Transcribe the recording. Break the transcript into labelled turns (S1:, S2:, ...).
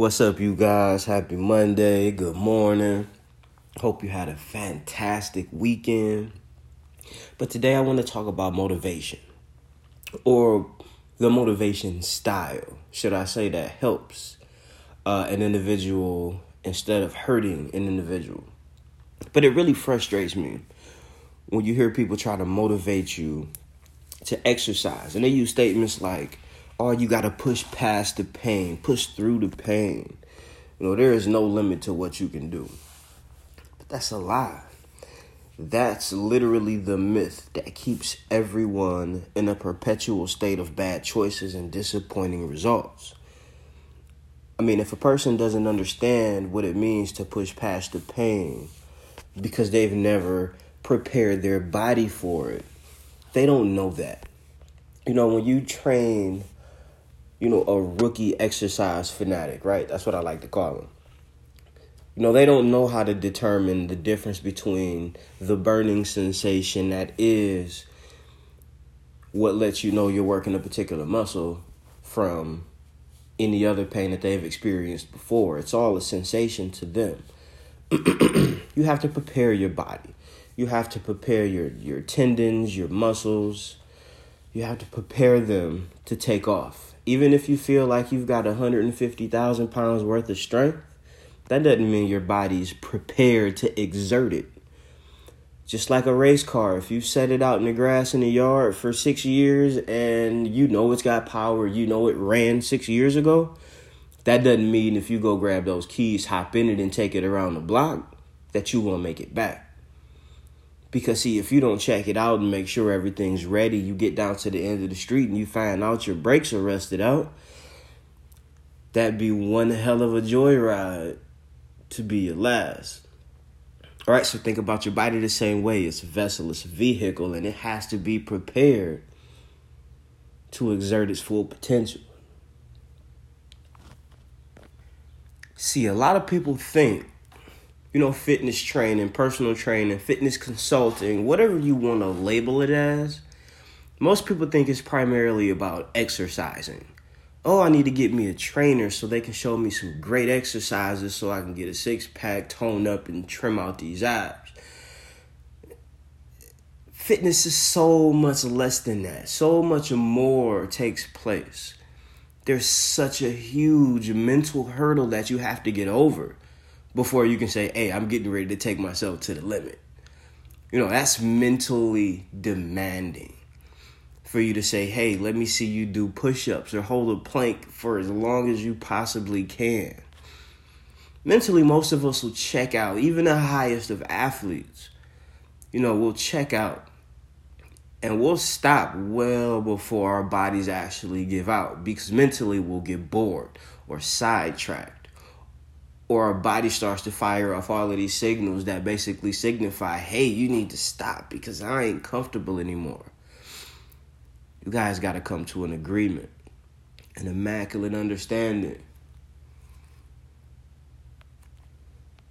S1: What's up, you guys? Happy Monday. Good morning. Hope you had a fantastic weekend. But today I want to talk about motivation or the motivation style, should I say, that helps uh, an individual instead of hurting an individual. But it really frustrates me when you hear people try to motivate you to exercise and they use statements like, oh, you got to push past the pain, push through the pain. You know, there is no limit to what you can do. But that's a lie. That's literally the myth that keeps everyone in a perpetual state of bad choices and disappointing results. I mean, if a person doesn't understand what it means to push past the pain because they've never prepared their body for it, they don't know that. You know, when you train you know, a rookie exercise fanatic, right? That's what I like to call them. You know, they don't know how to determine the difference between the burning sensation that is what lets you know you're working a particular muscle from any other pain that they've experienced before. It's all a sensation to them. you have to prepare your body. You have to prepare your, your tendons, your muscles. You have to prepare them to take off even if you feel like you've got 150,000 pounds worth of strength, that doesn't mean your body's prepared to exert it. Just like a race car, if you set it out in the grass in the yard for six years and you know it's got power, you know it ran six years ago, that doesn't mean if you go grab those keys, hop in it, and take it around the block, that you won't make it back. Because see, if you don't check it out and make sure everything's ready, you get down to the end of the street and you find out your brakes are rusted out. That'd be one hell of a joyride to be your last. All right, so think about your body the same way. It's a vessel, it's a vehicle, and it has to be prepared to exert its full potential. See, a lot of people think you know, fitness training, personal training, fitness consulting, whatever you want to label it as, most people think it's primarily about exercising. Oh, I need to get me a trainer so they can show me some great exercises so I can get a six pack, tone up, and trim out these abs. Fitness is so much less than that. So much more takes place. There's such a huge mental hurdle that you have to get over before you can say, hey, I'm getting ready to take myself to the limit. You know, that's mentally demanding for you to say, hey, let me see you do push ups or hold a plank for as long as you possibly can. Mentally, most of us will check out, even the highest of athletes, you know, we'll check out and we'll stop well before our bodies actually give out because mentally we'll get bored or sidetracked or our body starts to fire off all of these signals that basically signify, hey, you need to stop because I ain't comfortable anymore. You guys got to come to an agreement, an immaculate understanding